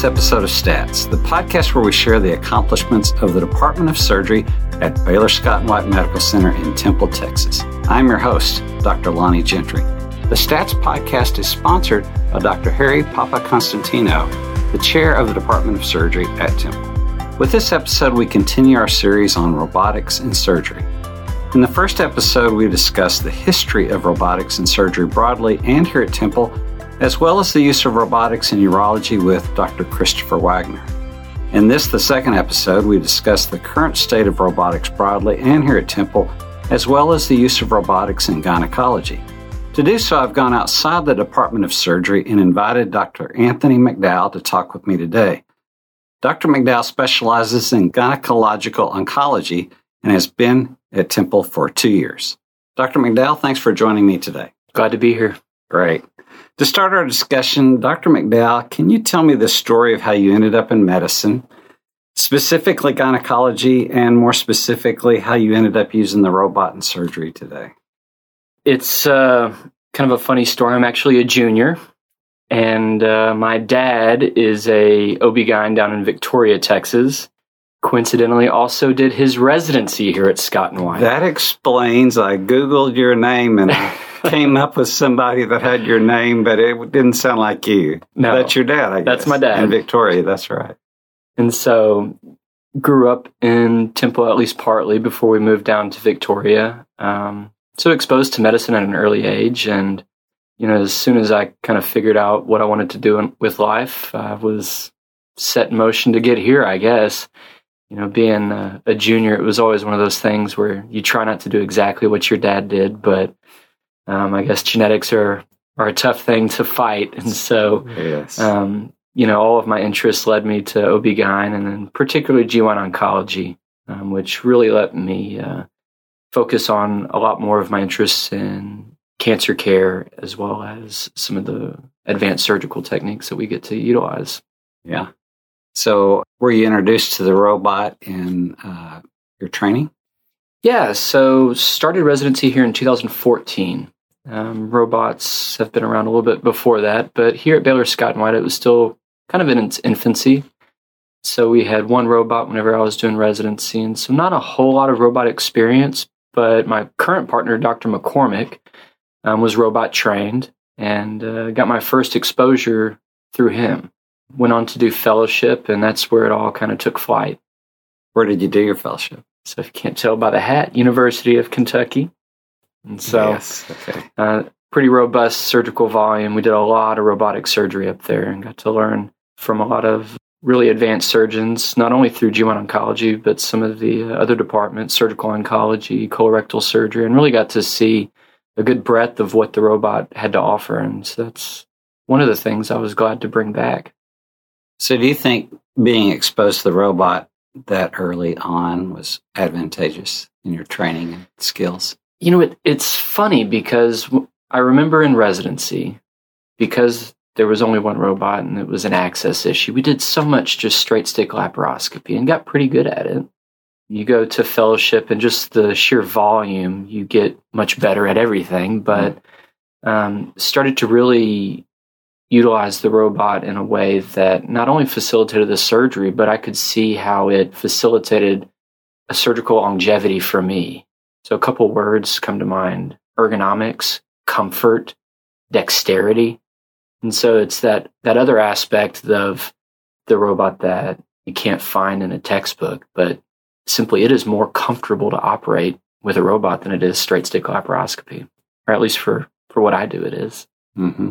this episode of Stats, the podcast where we share the accomplishments of the Department of Surgery at Baylor Scott and White Medical Center in Temple, Texas. I'm your host, Dr. Lonnie Gentry. The Stats podcast is sponsored by Dr. Harry Papaconstantinou, the chair of the Department of Surgery at Temple. With this episode, we continue our series on robotics and surgery. In the first episode, we discussed the history of robotics and surgery broadly and here at Temple as well as the use of robotics in urology with Dr. Christopher Wagner. In this, the second episode, we discuss the current state of robotics broadly and here at Temple, as well as the use of robotics in gynecology. To do so, I've gone outside the Department of Surgery and invited Dr. Anthony McDowell to talk with me today. Dr. McDowell specializes in gynecological oncology and has been at Temple for two years. Dr. McDowell, thanks for joining me today. Glad to be here. Great. To start our discussion, Dr. McDowell, can you tell me the story of how you ended up in medicine, specifically gynecology, and more specifically, how you ended up using the robot in surgery today? It's uh, kind of a funny story. I'm actually a junior, and uh, my dad is a OB-GYN down in Victoria, Texas. Coincidentally, also did his residency here at Scott and White. That explains. I Googled your name and came up with somebody that had your name, but it didn't sound like you. No, that's your dad. I guess. that's my dad in Victoria. That's right. And so, grew up in Temple at least partly before we moved down to Victoria. Um, so exposed to medicine at an early age, and you know, as soon as I kind of figured out what I wanted to do in, with life, I was set in motion to get here. I guess you know, being a, a, junior, it was always one of those things where you try not to do exactly what your dad did, but um, I guess genetics are are a tough thing to fight, and so yes. um, you know all of my interests led me to OB/GYN, and then particularly GYN oncology, um, which really let me uh, focus on a lot more of my interests in cancer care as well as some of the advanced surgical techniques that we get to utilize. Yeah. So, were you introduced to the robot in uh, your training? Yeah, so started residency here in 2014. Um, robots have been around a little bit before that, but here at Baylor Scott and White, it was still kind of in its infancy. So we had one robot whenever I was doing residency, and so not a whole lot of robot experience. But my current partner, Dr. McCormick, um, was robot trained and uh, got my first exposure through him. Went on to do fellowship, and that's where it all kind of took flight. Where did you do your fellowship? So if you can't tell by the hat, University of Kentucky. And so, yes, okay. uh, pretty robust surgical volume. We did a lot of robotic surgery up there and got to learn from a lot of really advanced surgeons, not only through GYN oncology, but some of the uh, other departments, surgical oncology, colorectal surgery, and really got to see a good breadth of what the robot had to offer. And so that's one of the things I was glad to bring back. So, do you think being exposed to the robot that early on was advantageous in your training and skills? You know, it, it's funny because I remember in residency, because there was only one robot and it was an access issue, we did so much just straight stick laparoscopy and got pretty good at it. You go to fellowship and just the sheer volume, you get much better at everything, but um, started to really utilize the robot in a way that not only facilitated the surgery, but I could see how it facilitated a surgical longevity for me. So a couple words come to mind ergonomics, comfort, dexterity. And so it's that, that other aspect of the robot that you can't find in a textbook, but simply it is more comfortable to operate with a robot than it is straight stick laparoscopy, or at least for, for what I do, it is. Mm-hmm.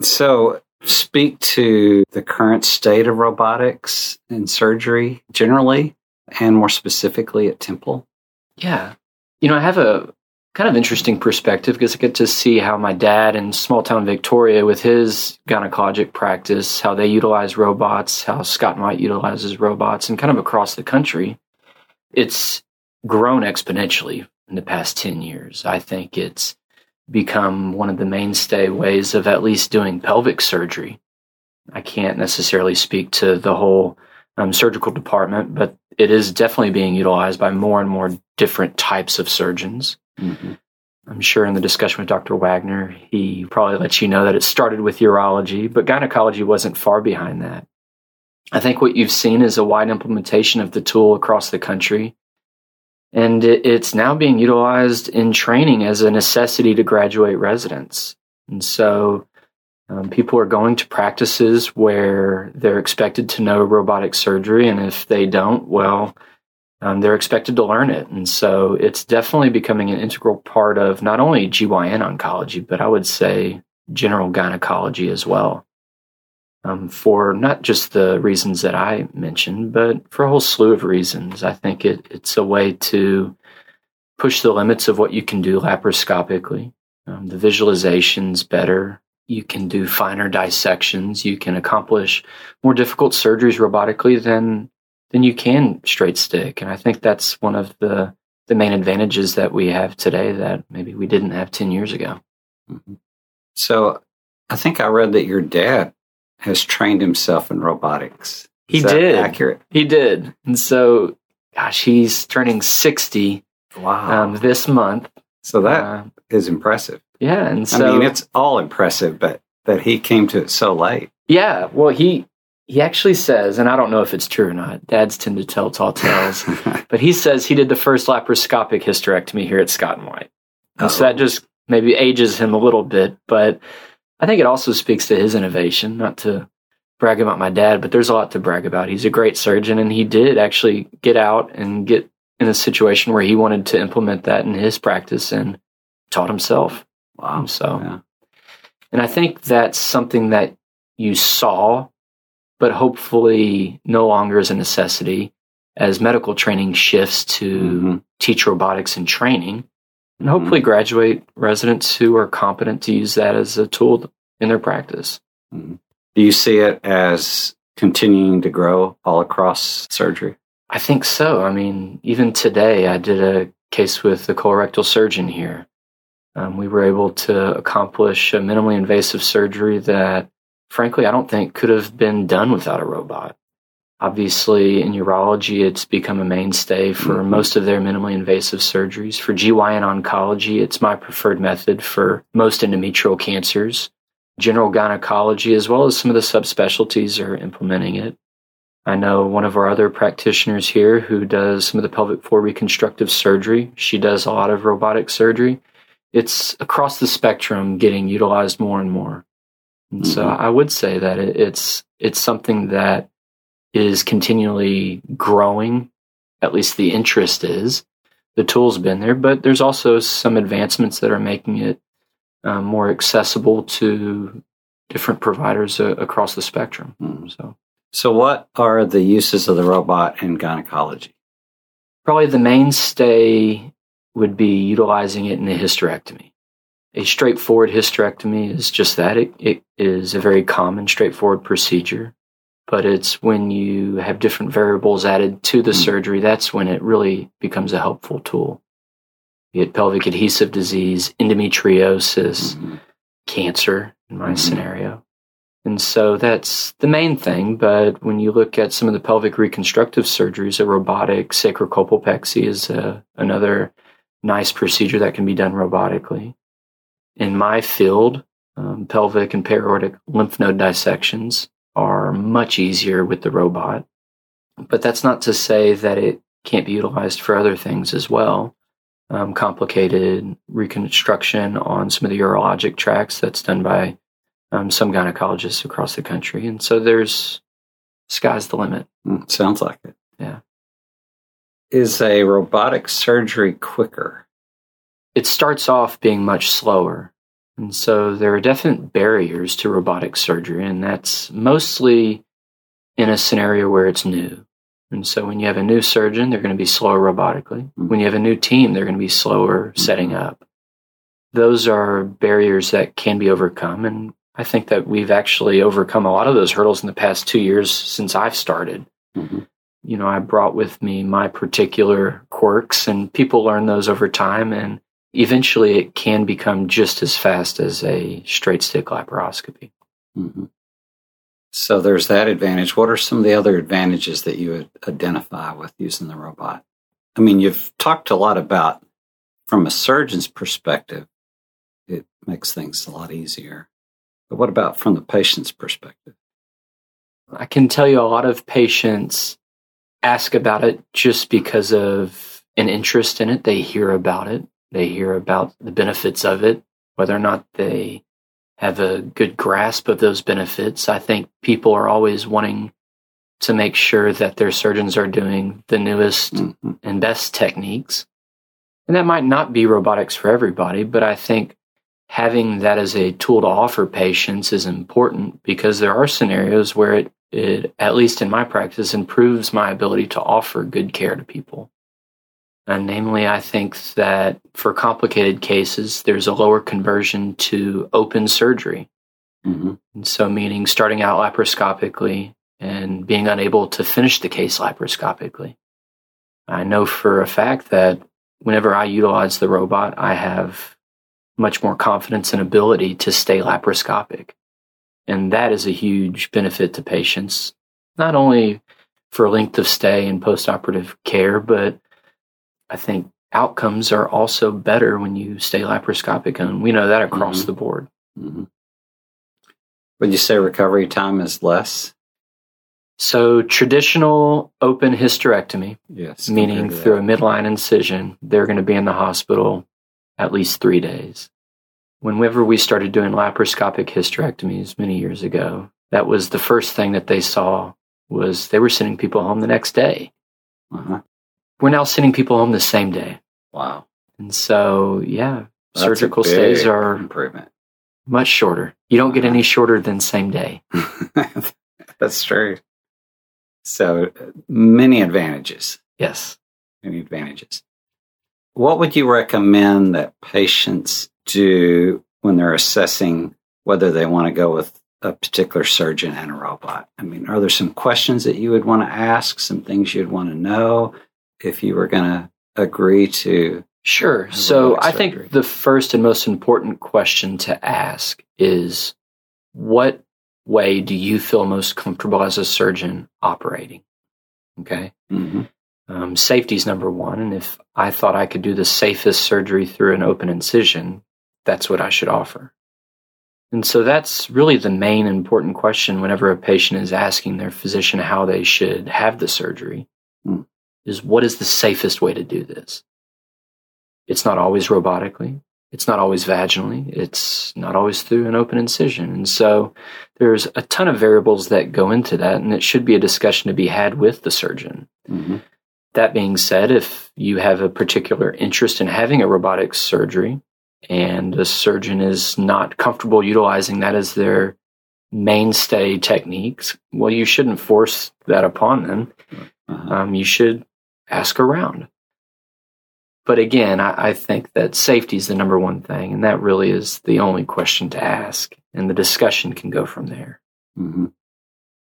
So, speak to the current state of robotics and surgery generally, and more specifically at Temple. Yeah. You know, I have a kind of interesting perspective because I get to see how my dad in small town Victoria, with his gynecologic practice, how they utilize robots, how Scott White utilizes robots, and kind of across the country. It's grown exponentially in the past 10 years. I think it's become one of the mainstay ways of at least doing pelvic surgery. I can't necessarily speak to the whole um, surgical department, but it is definitely being utilized by more and more different types of surgeons. Mm-hmm. I'm sure in the discussion with Dr. Wagner, he probably lets you know that it started with urology, but gynecology wasn't far behind that. I think what you've seen is a wide implementation of the tool across the country. And it's now being utilized in training as a necessity to graduate residents. And so um, people are going to practices where they're expected to know robotic surgery. And if they don't, well, um, they're expected to learn it. And so it's definitely becoming an integral part of not only GYN oncology, but I would say general gynecology as well. Um, for not just the reasons that I mentioned, but for a whole slew of reasons. I think it, it's a way to push the limits of what you can do laparoscopically. Um, the visualization's better. You can do finer dissections. You can accomplish more difficult surgeries robotically than then you can straight stick. And I think that's one of the, the main advantages that we have today that maybe we didn't have 10 years ago. Mm-hmm. So I think I read that your dad has trained himself in robotics. Is he did. Accurate. He did. And so, gosh, he's turning 60 wow. Um, this month. So that uh, is impressive. Yeah. And so, I mean, it's all impressive, but that he came to it so late. Yeah. Well, he, he actually says, and I don't know if it's true or not. Dads tend to tell tall tales, but he says he did the first laparoscopic hysterectomy here at Scott and White. And so that just maybe ages him a little bit, but I think it also speaks to his innovation. Not to brag about my dad, but there's a lot to brag about. He's a great surgeon, and he did actually get out and get in a situation where he wanted to implement that in his practice and taught himself. Wow. So, yeah. and I think that's something that you saw but hopefully no longer is a necessity as medical training shifts to mm-hmm. teach robotics and training and hopefully mm-hmm. graduate residents who are competent to use that as a tool in their practice. Mm-hmm. Do you see it as continuing to grow all across surgery? I think so. I mean, even today, I did a case with the colorectal surgeon here. Um, we were able to accomplish a minimally invasive surgery that frankly, I don't think could have been done without a robot. Obviously, in urology, it's become a mainstay for mm-hmm. most of their minimally invasive surgeries. For GYN oncology, it's my preferred method for most endometrial cancers. General gynecology, as well as some of the subspecialties, are implementing it. I know one of our other practitioners here who does some of the pelvic floor reconstructive surgery. She does a lot of robotic surgery. It's across the spectrum getting utilized more and more. And mm-hmm. so I would say that it's it's something that is continually growing. At least the interest is. The tool's been there, but there's also some advancements that are making it um, more accessible to different providers uh, across the spectrum. Mm. So, so what are the uses of the robot in gynecology? Probably the mainstay would be utilizing it in a hysterectomy. A straightforward hysterectomy is just that. It, it is a very common, straightforward procedure. But it's when you have different variables added to the mm-hmm. surgery, that's when it really becomes a helpful tool. Be it pelvic adhesive disease, endometriosis, mm-hmm. cancer in my mm-hmm. scenario. And so that's the main thing. But when you look at some of the pelvic reconstructive surgeries, a robotic sacrocolpopexy is a, uh, another nice procedure that can be done robotically in my field, um, pelvic and para-aortic lymph node dissections are much easier with the robot. But that's not to say that it can't be utilized for other things as well. Um, complicated reconstruction on some of the urologic tracts that's done by um, some gynecologists across the country. And so there's sky's the limit. Mm, sounds like it. Yeah. Is a robotic surgery quicker? it starts off being much slower. And so there are definite barriers to robotic surgery, and that's mostly in a scenario where it's new. And so when you have a new surgeon, they're going to be slower robotically. Mm-hmm. When you have a new team, they're going to be slower mm-hmm. setting up. Those are barriers that can be overcome. And I think that we've actually overcome a lot of those hurdles in the past two years since I've started. Mm-hmm. You know, I brought with me my particular quirks, and people learn those over time. And eventually it can become just as fast as a straight stick laparoscopy. Mm-hmm. So there's that advantage. What are some of the other advantages that you would identify with using the robot? I mean, you've talked a lot about from a surgeon's perspective, it makes things a lot easier. But what about from the patient's perspective? I can tell you a lot of patients ask about it just because of an interest in it. They hear about it, they hear about the benefits of it, whether or not they have a good grasp of those benefits. I think people are always wanting to make sure that their surgeons are doing the newest mm-hmm. and best techniques. And that might not be robotics for everybody, but I think having that as a tool to offer patients is important because there are scenarios where it, it at least in my practice, improves my ability to offer good care to people. And namely, I think that for complicated cases, there's a lower conversion to open surgery. Mm-hmm. And so, meaning starting out laparoscopically and being unable to finish the case laparoscopically. I know for a fact that whenever I utilize the robot, I have much more confidence and ability to stay laparoscopic. And that is a huge benefit to patients, not only for length of stay and postoperative care, but I think outcomes are also better when you stay laparoscopic. And we know that across mm-hmm. the board. Mm-hmm. Would you say recovery time is less? So traditional open hysterectomy, yes, meaning through a midline incision, they're going to be in the hospital at least three days. Whenever we started doing laparoscopic hysterectomies many years ago, that was the first thing that they saw was they were sending people home the next day. Uh-huh. We're now sending people home the same day. Wow. And so, yeah, That's surgical stays are improvement. much shorter. You don't get any shorter than same day. That's true. So many advantages. Yes. Many advantages. What would you recommend that patients do when they're assessing whether they want to go with a particular surgeon and a robot? I mean, are there some questions that you would want to ask, some things you'd want to know if you were going to agree to? Sure. So I think the first and most important question to ask is what way do you feel most comfortable as a surgeon operating? Okay. Mm-hmm. Um, safety is number one. And if I thought I could do the safest surgery through an open incision, that's what I should offer. And so that's really the main important question whenever a patient is asking their physician how they should have the surgery mm. Is what is the safest way to do this? It's not always robotically. It's not always vaginally. It's not always through an open incision. And so there's a ton of variables that go into that, and it should be a discussion to be had with the surgeon. Mm-hmm. That being said, if you have a particular interest in having a robotic surgery and the surgeon is not comfortable utilizing that as their mainstay techniques, well, you shouldn't force that upon them. Uh-huh. Um, you should ask around. But again, I, I think that safety is the number one thing, and that really is the only question to ask, and the discussion can go from there. Mm-hmm.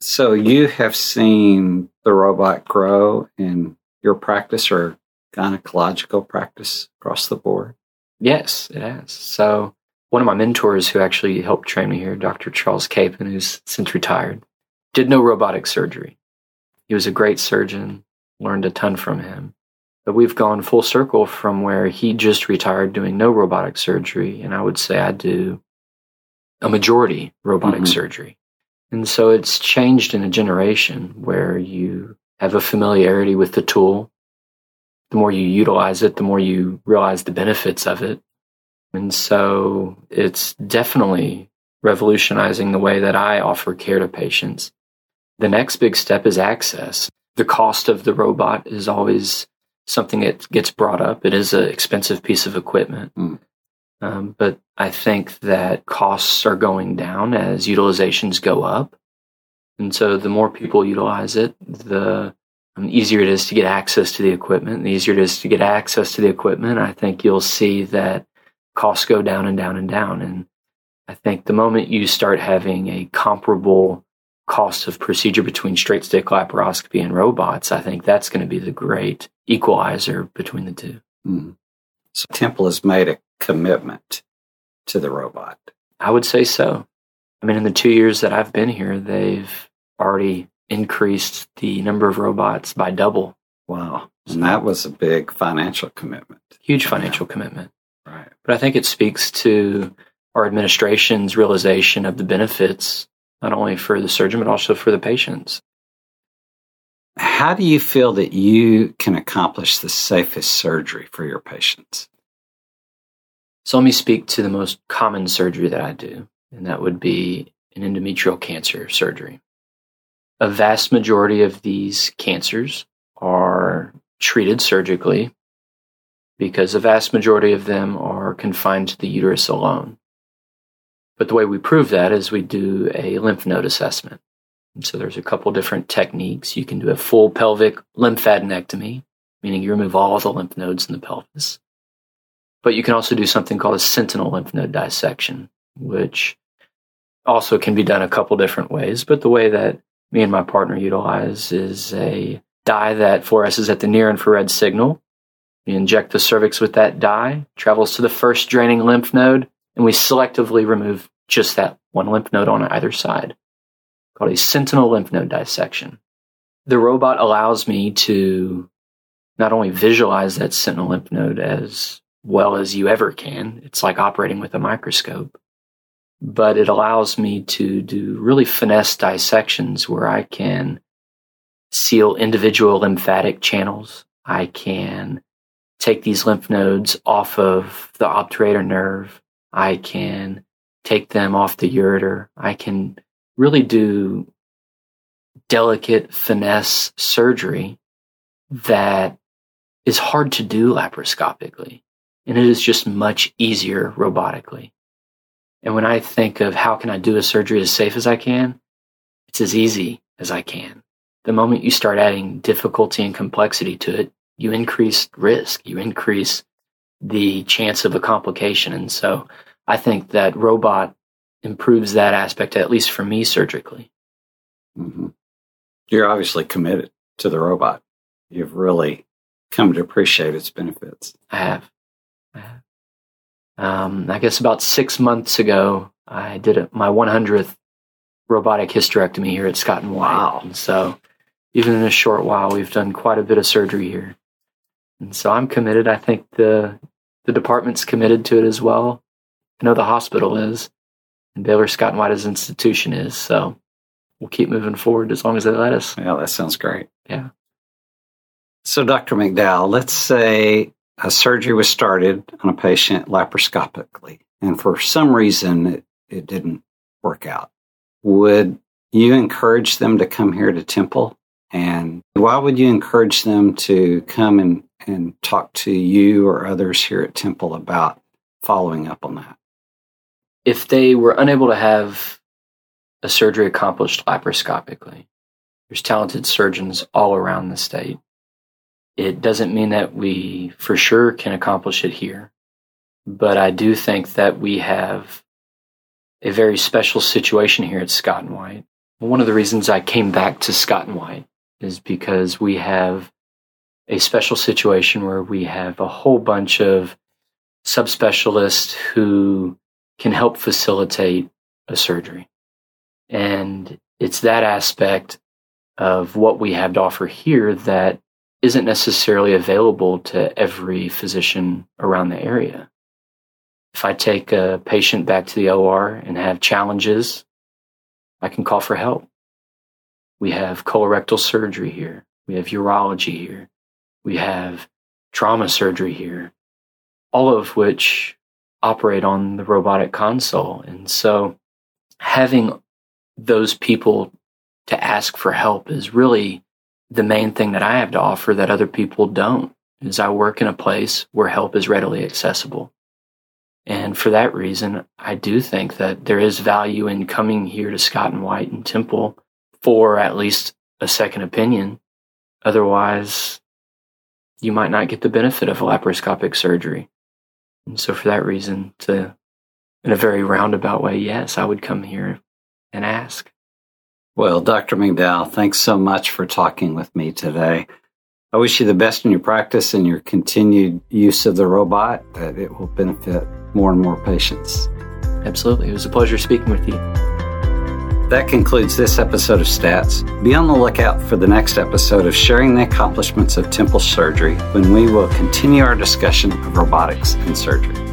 So you have seen the robot grow in your practice or gynecological practice across the board? Yes, it has. So one of my mentors who actually helped train me here, Dr. Charles Capon, who's since retired, did no robotic surgery. He was a great surgeon, learned a ton from him. But we've gone full circle from where he just retired doing no robotic surgery, and I would say I do a majority robotic mm-hmm. surgery. And so it's changed in a generation where you have a familiarity with the tool. The more you utilize it, the more you realize the benefits of it. And so it's definitely revolutionizing the way that I offer care to patients. The next big step is access. The cost of the robot is always something that gets brought up. It is an expensive piece of equipment. Mm. Um, but I think that costs are going down as utilizations go up. And so the more people utilize it, the um, easier it is to get access to the equipment. The easier it is to get access to the equipment, I think you'll see that costs go down and down and down. And I think the moment you start having a comparable cost of procedure between straight stick laparoscopy and robots, I think that's going to be the great equalizer between the two. Mm. So Temple has made a commitment to the robot. I would say so. I mean, in the two years that I've been here, they've already increased the number of robots by double. Wow. And that was a big financial commitment. Huge financial yeah. commitment. Right. But I think it speaks to our administration's realization of the benefits, not only for the surgeon, but also for the patients. How do you feel that you can accomplish the safest surgery for your patients? So let me speak to the most common surgery that I do, and that would be an endometrial cancer surgery. A vast majority of these cancers are treated surgically because the vast majority of them are confined to the uterus alone. But the way we prove that is we do a lymph node assessment. And so there's a couple different techniques. You can do a full pelvic lymphadenectomy, meaning you remove all the lymph nodes in the pelvis. But you can also do something called a sentinel lymph node dissection, which also can be done a couple different ways. But the way that me and my partner utilize is a dye that fluoresces at the near infrared signal. We inject the cervix with that dye, travels to the first draining lymph node, and we selectively remove just that one lymph node on either side called a sentinel lymph node dissection. The robot allows me to not only visualize that sentinel lymph node as well as you ever can, it's like operating with a microscope, but it allows me to do really finesse dissections where I can seal individual lymphatic channels. I can take these lymph nodes off of the obturator nerve. I can take them off the ureter. I can really do delicate finesse surgery that is hard to do laparoscopically. And it is just much easier robotically. And when I think of how can I do a surgery as safe as I can, it's as easy as I can. The moment you start adding difficulty and complexity to it, you increase risk, you increase the chance of a complication. And so I think that robot improves that aspect, at least for me surgically. Mm-hmm. You're obviously committed to the robot. You've really come to appreciate its benefits. I have. I have. Um, I guess about six months ago, I did a, my 100th robotic hysterectomy here at Scott and White. Wow. And so, even in a short while, we've done quite a bit of surgery here. And so, I'm committed. I think the the department's committed to it as well. I know the hospital is and Baylor Scott and White as institution is. So we'll keep moving forward as long as they let us. Yeah, that sounds great. Yeah. So, Dr. McDowell, let's say a surgery was started on a patient laparoscopically, and for some reason it, it didn't work out. Would you encourage them to come here to Temple? And why would you encourage them to come and, and talk to you or others here at Temple about following up on that? if they were unable to have a surgery accomplished laparoscopically, there's talented surgeons all around the state. It doesn't mean that we for sure can accomplish it here, but I do think that we have a very special situation here at Scott and White. One of the reasons I came back to Scott and White is because we have a special situation where we have a whole bunch of subspecialists who can help facilitate a surgery. And it's that aspect of what we have to offer here that isn't necessarily available to every physician around the area. If I take a patient back to the OR and have challenges, I can call for help. We have colorectal surgery here. We have urology here. We have trauma surgery here, all of which operate on the robotic console. And so having those people to ask for help is really the main thing that I have to offer that other people don't is I work in a place where help is readily accessible. And for that reason, I do think that there is value in coming here to Scott and White and Temple for at least a second opinion. Otherwise, you might not get the benefit of a laparoscopic surgery. And so, for that reason, to in a very roundabout way, yes, I would come here and ask. Well, Dr. McDowell, thanks so much for talking with me today. I wish you the best in your practice and your continued use of the robot, that it will benefit more and more patients. Absolutely. It was a pleasure speaking with you. That concludes this episode of Stats. Be on the lookout for the next episode of Sharing the Accomplishments of Temple Surgery when we will continue our discussion of robotics and surgery.